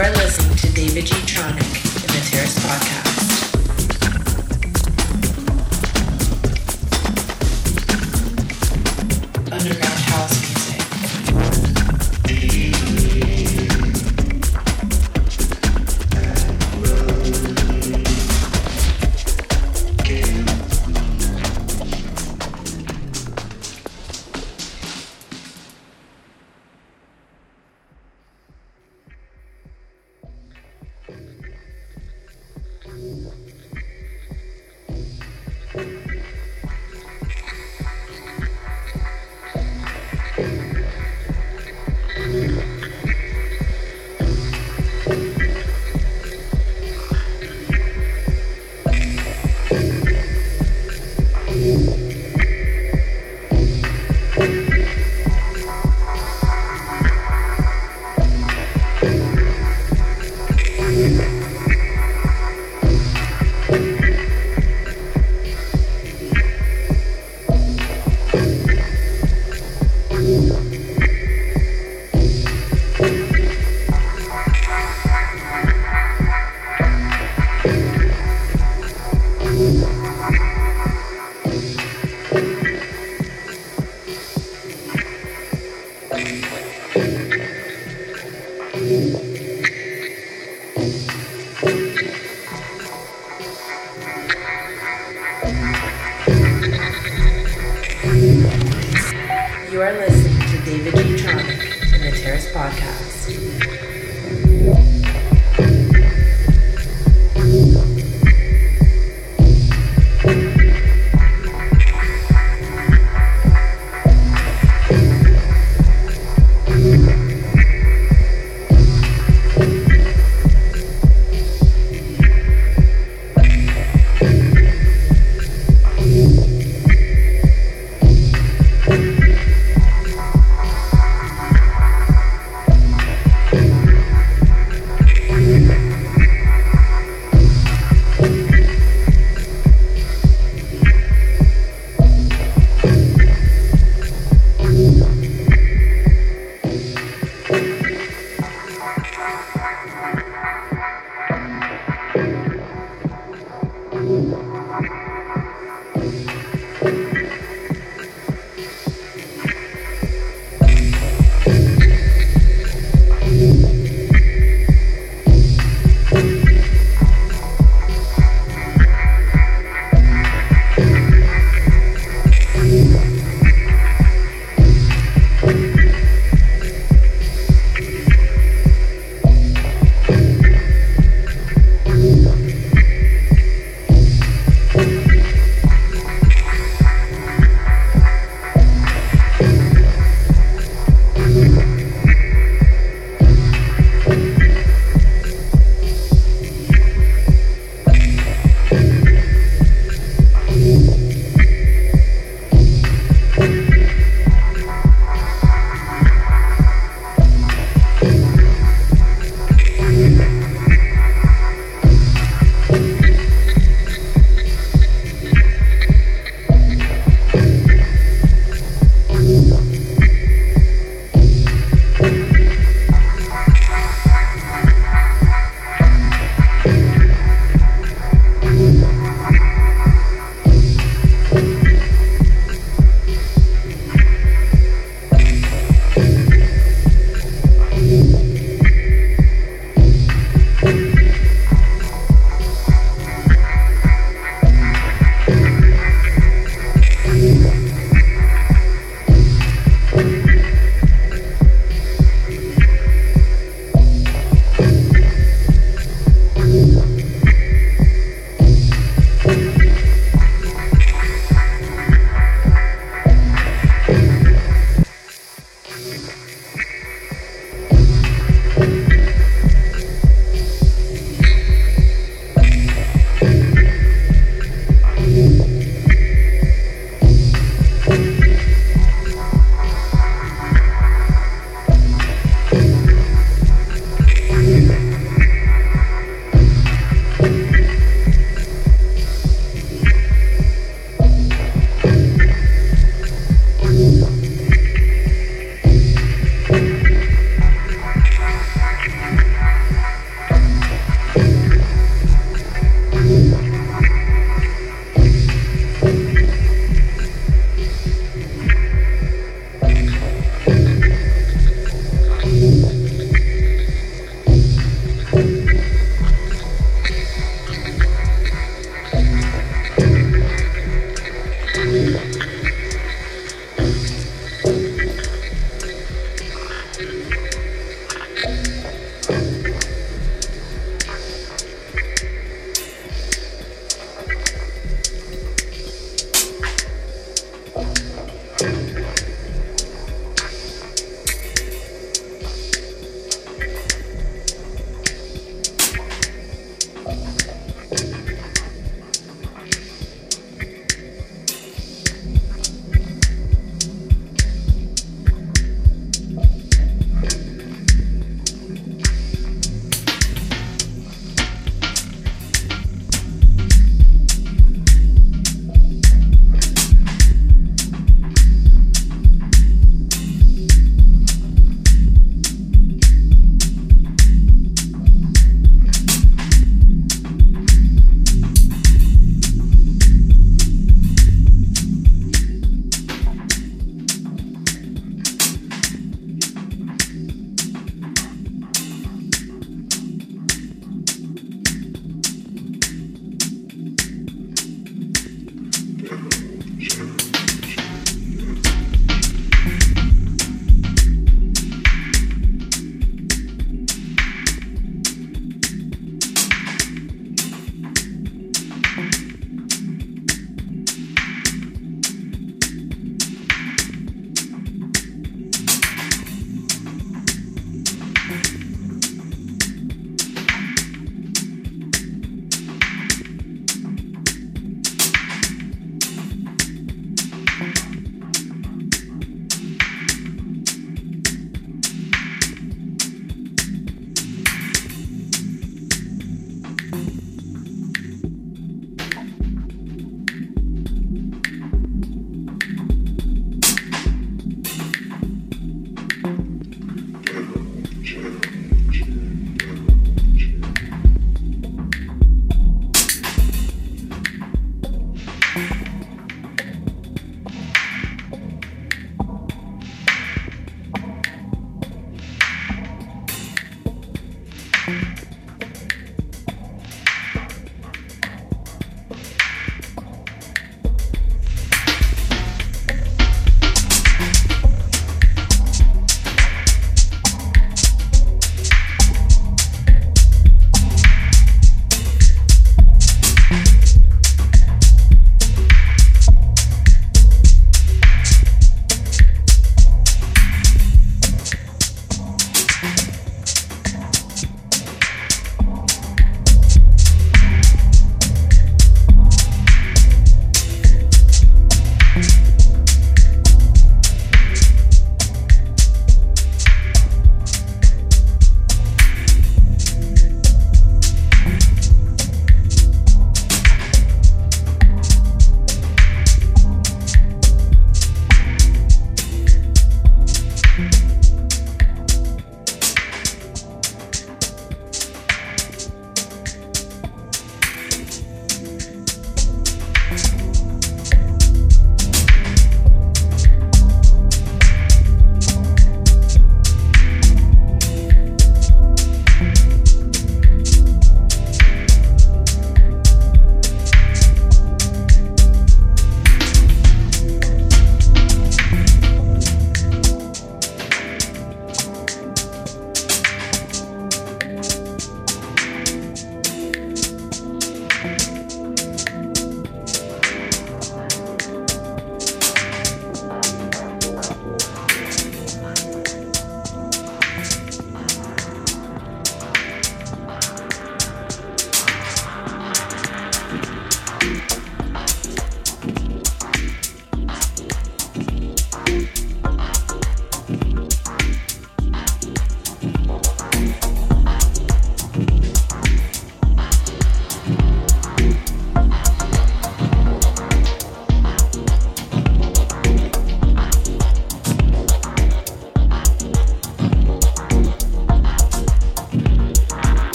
are listening to David G. Tronic in the Terrace Podcast.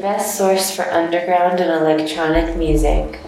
The best source for underground and electronic music.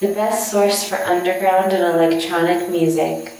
The best source for underground and electronic music.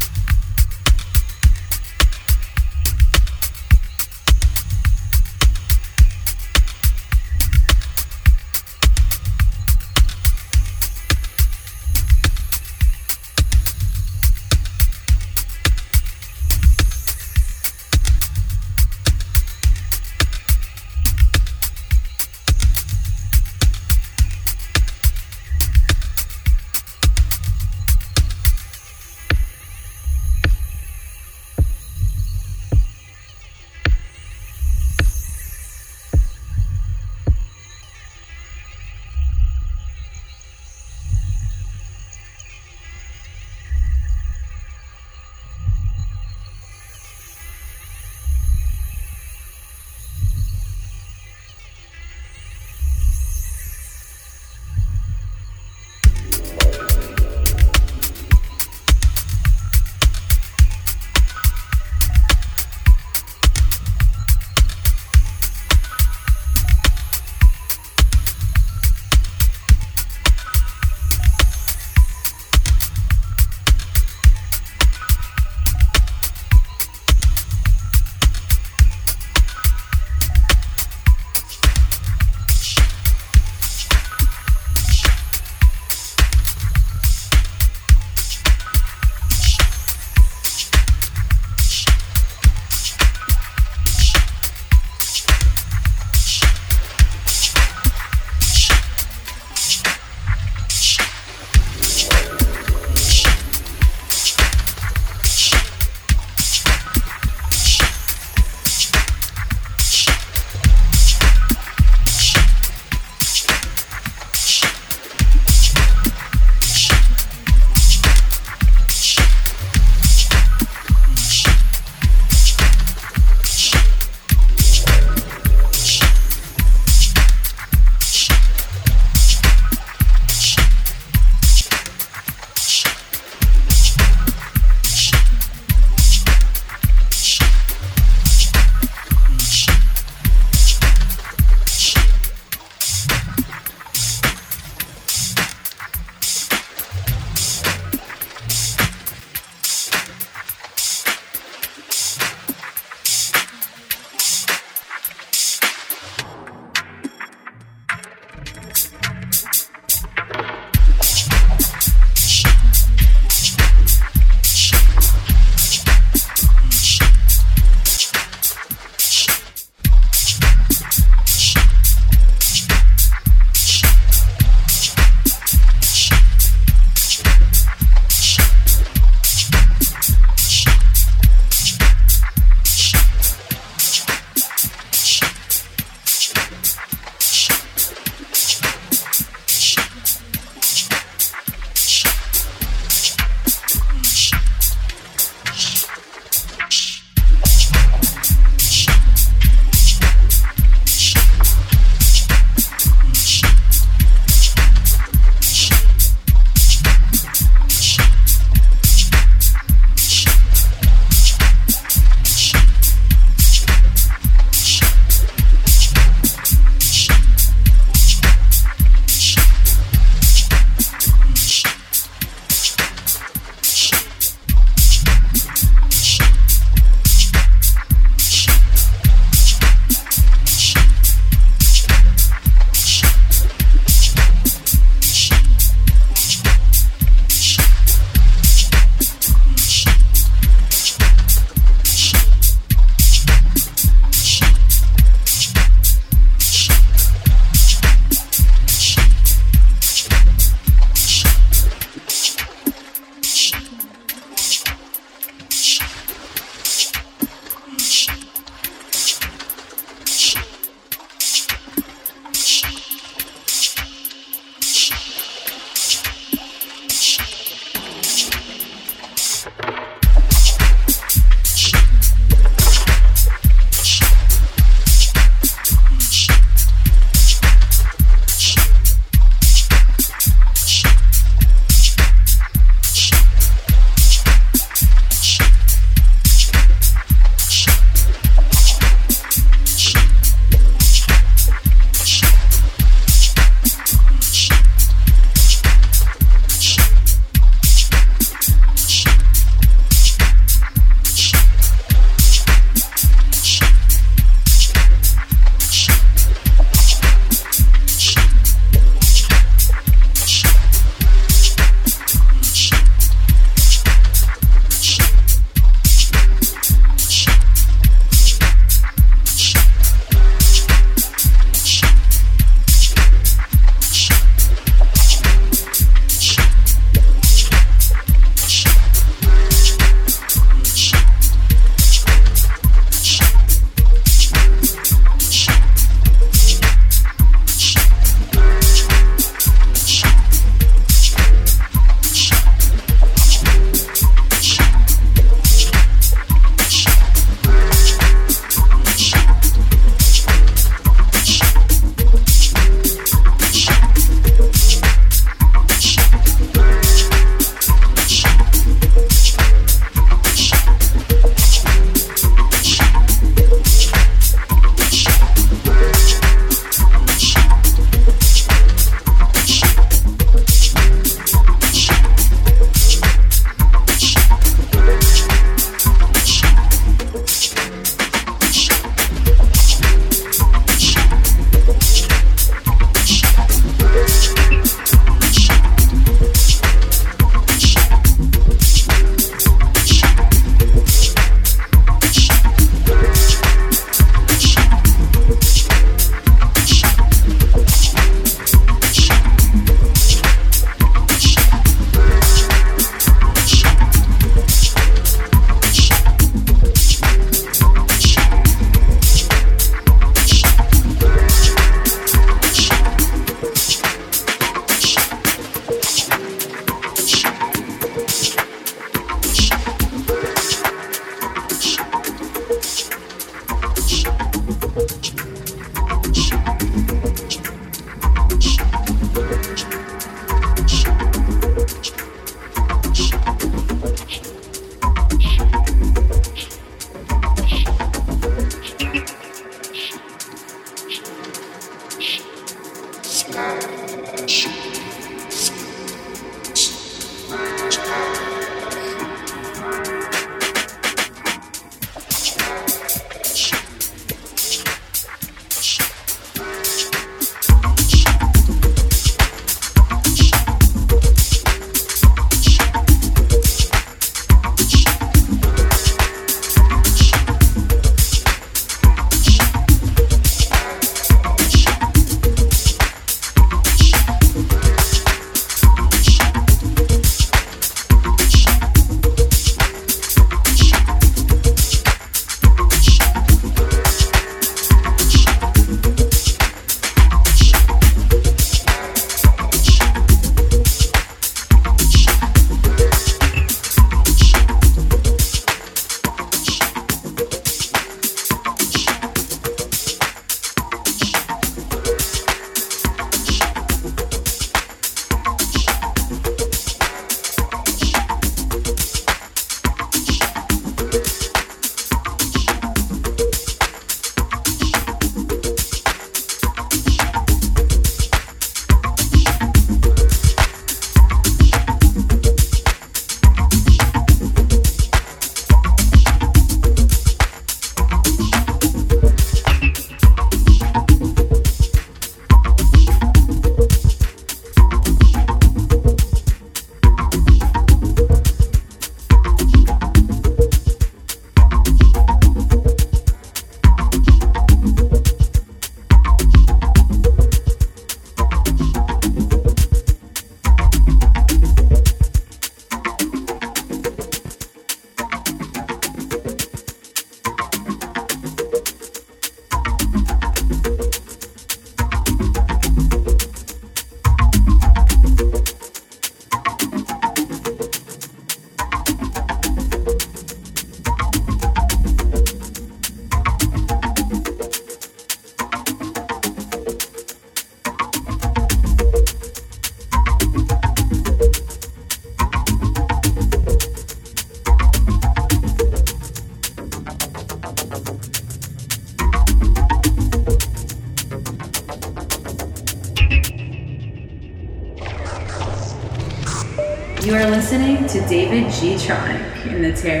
Tronic in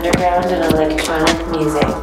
underground and electronic music.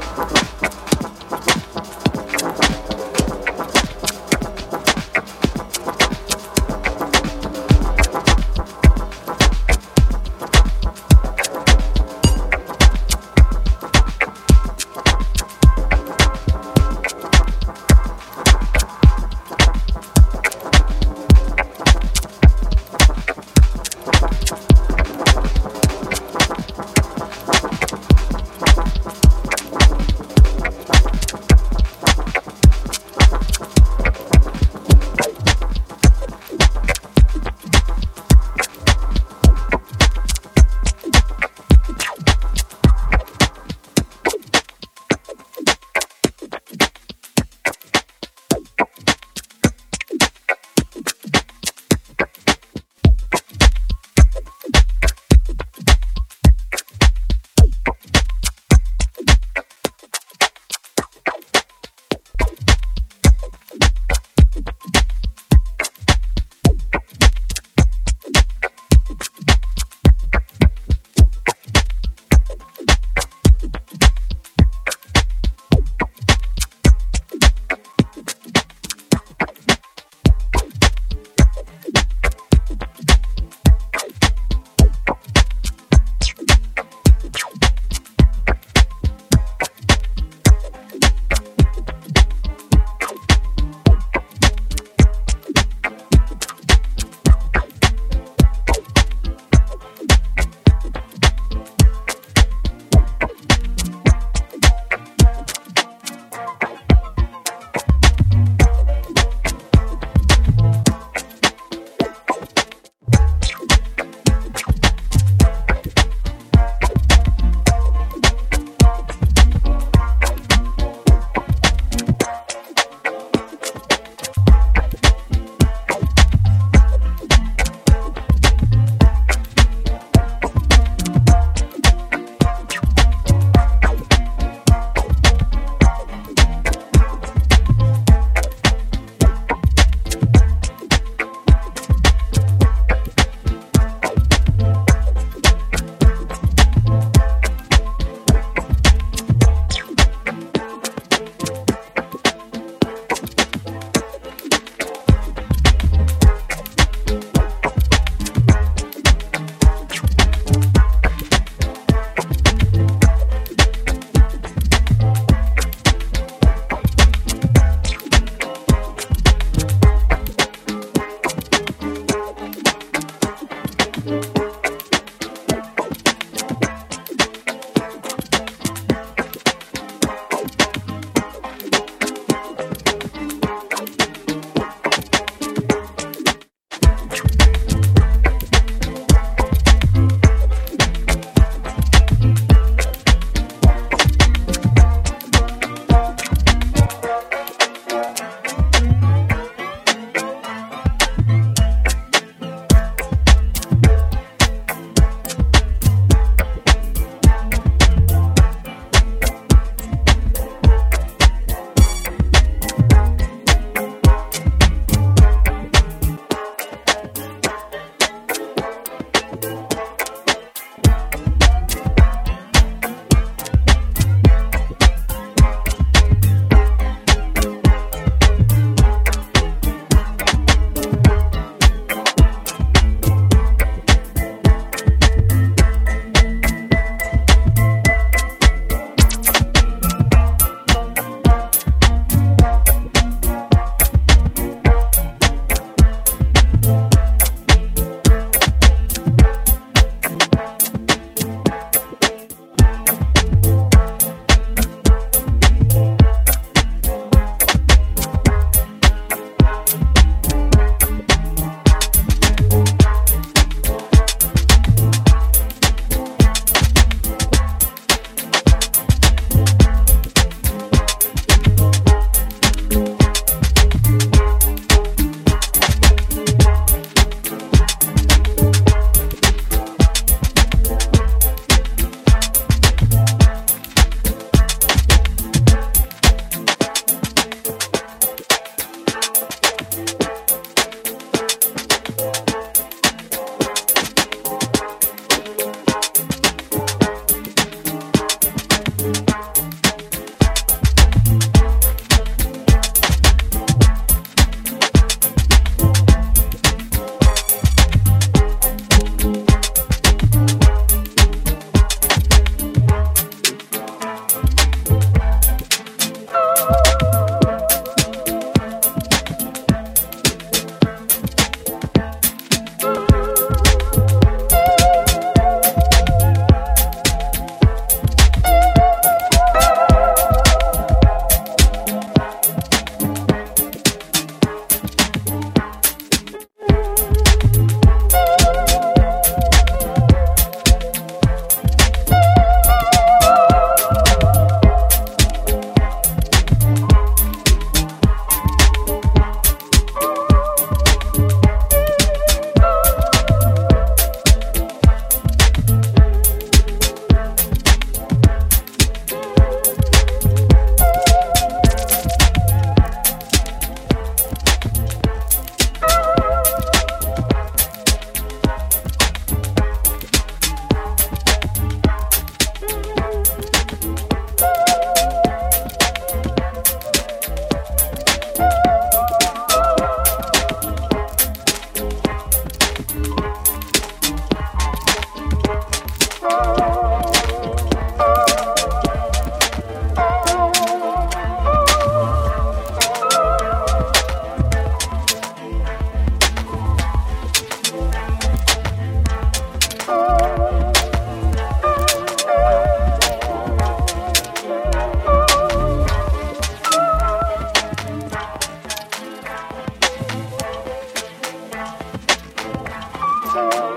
Oh,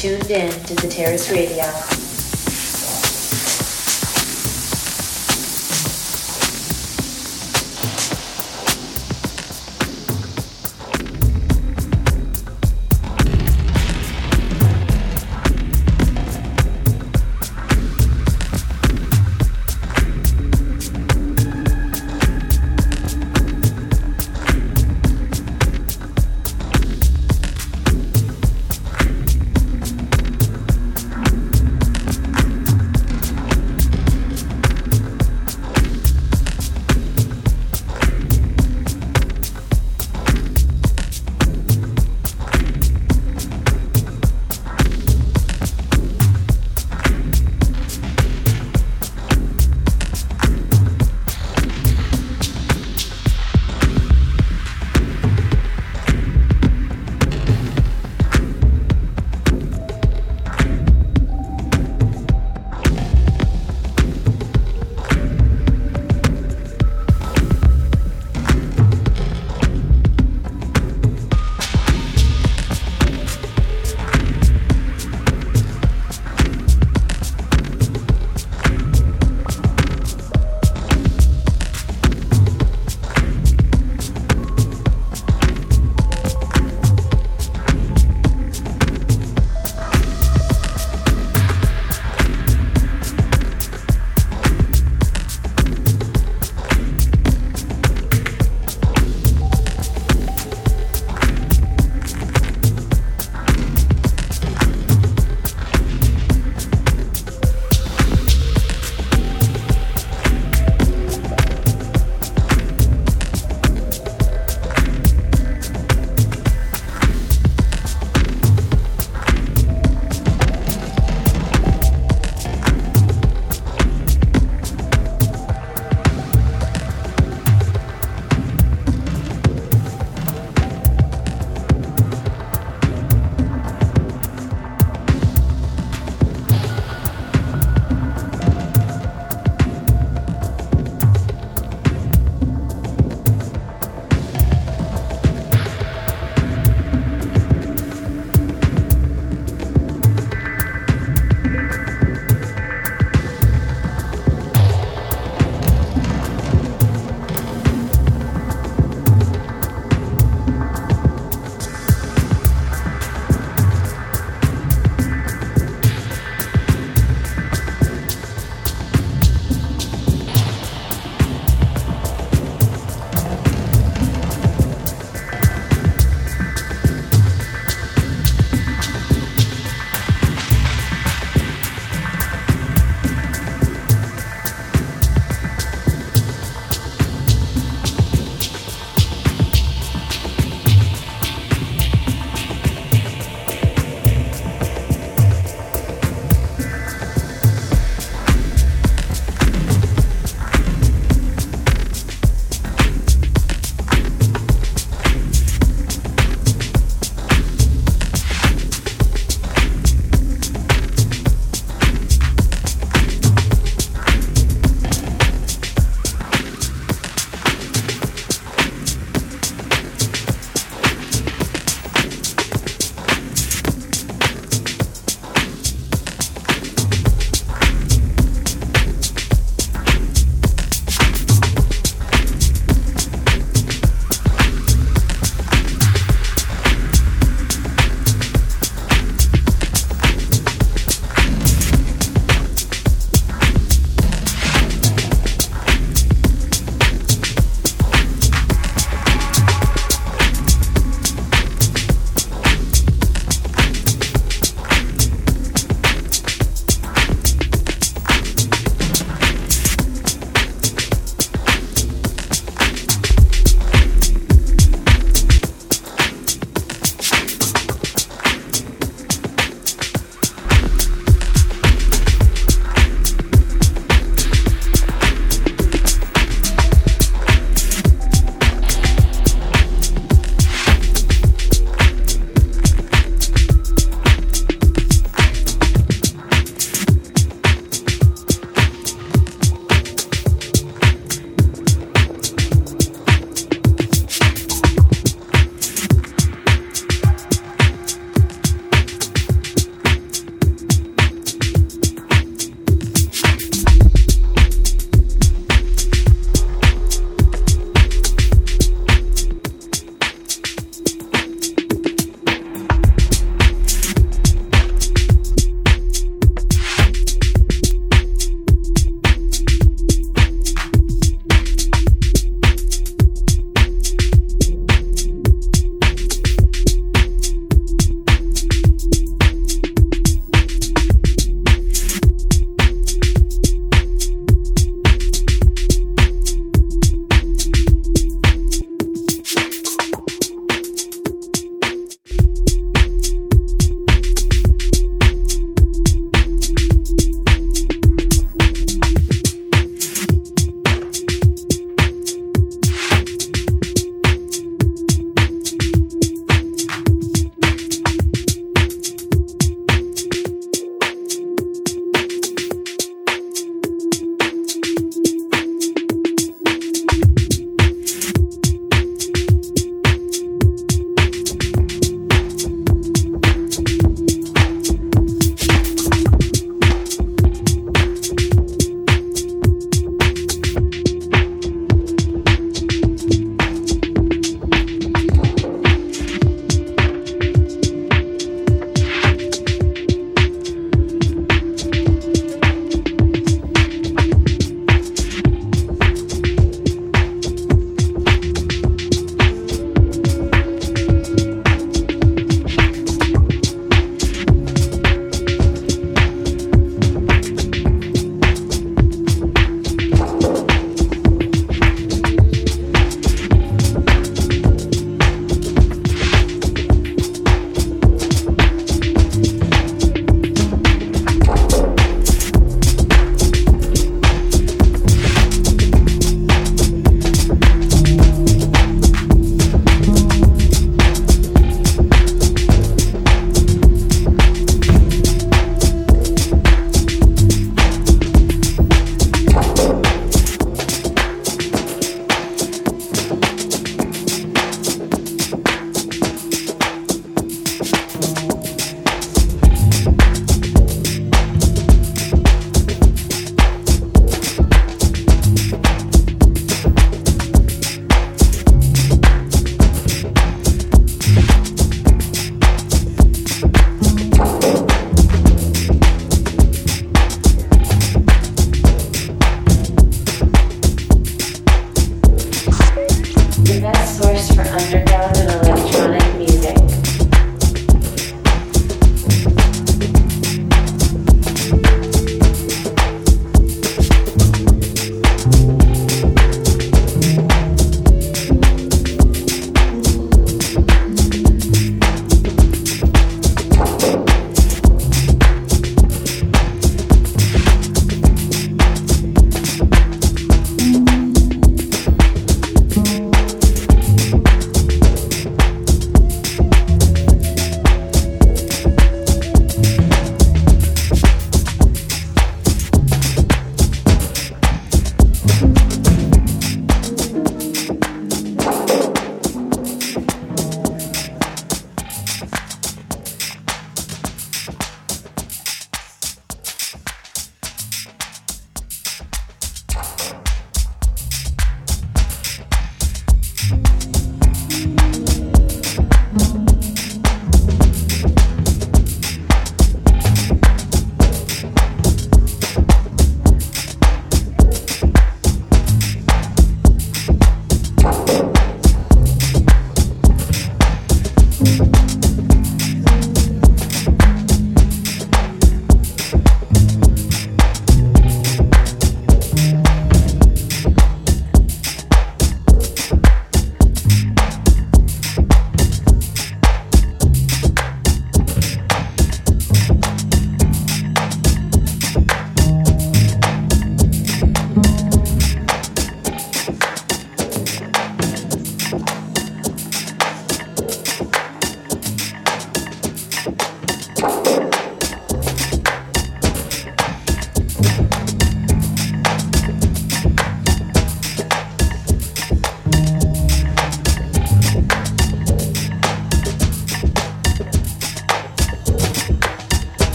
tuned in to the Terrace Radio.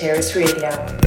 Terrace Radio.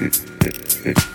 It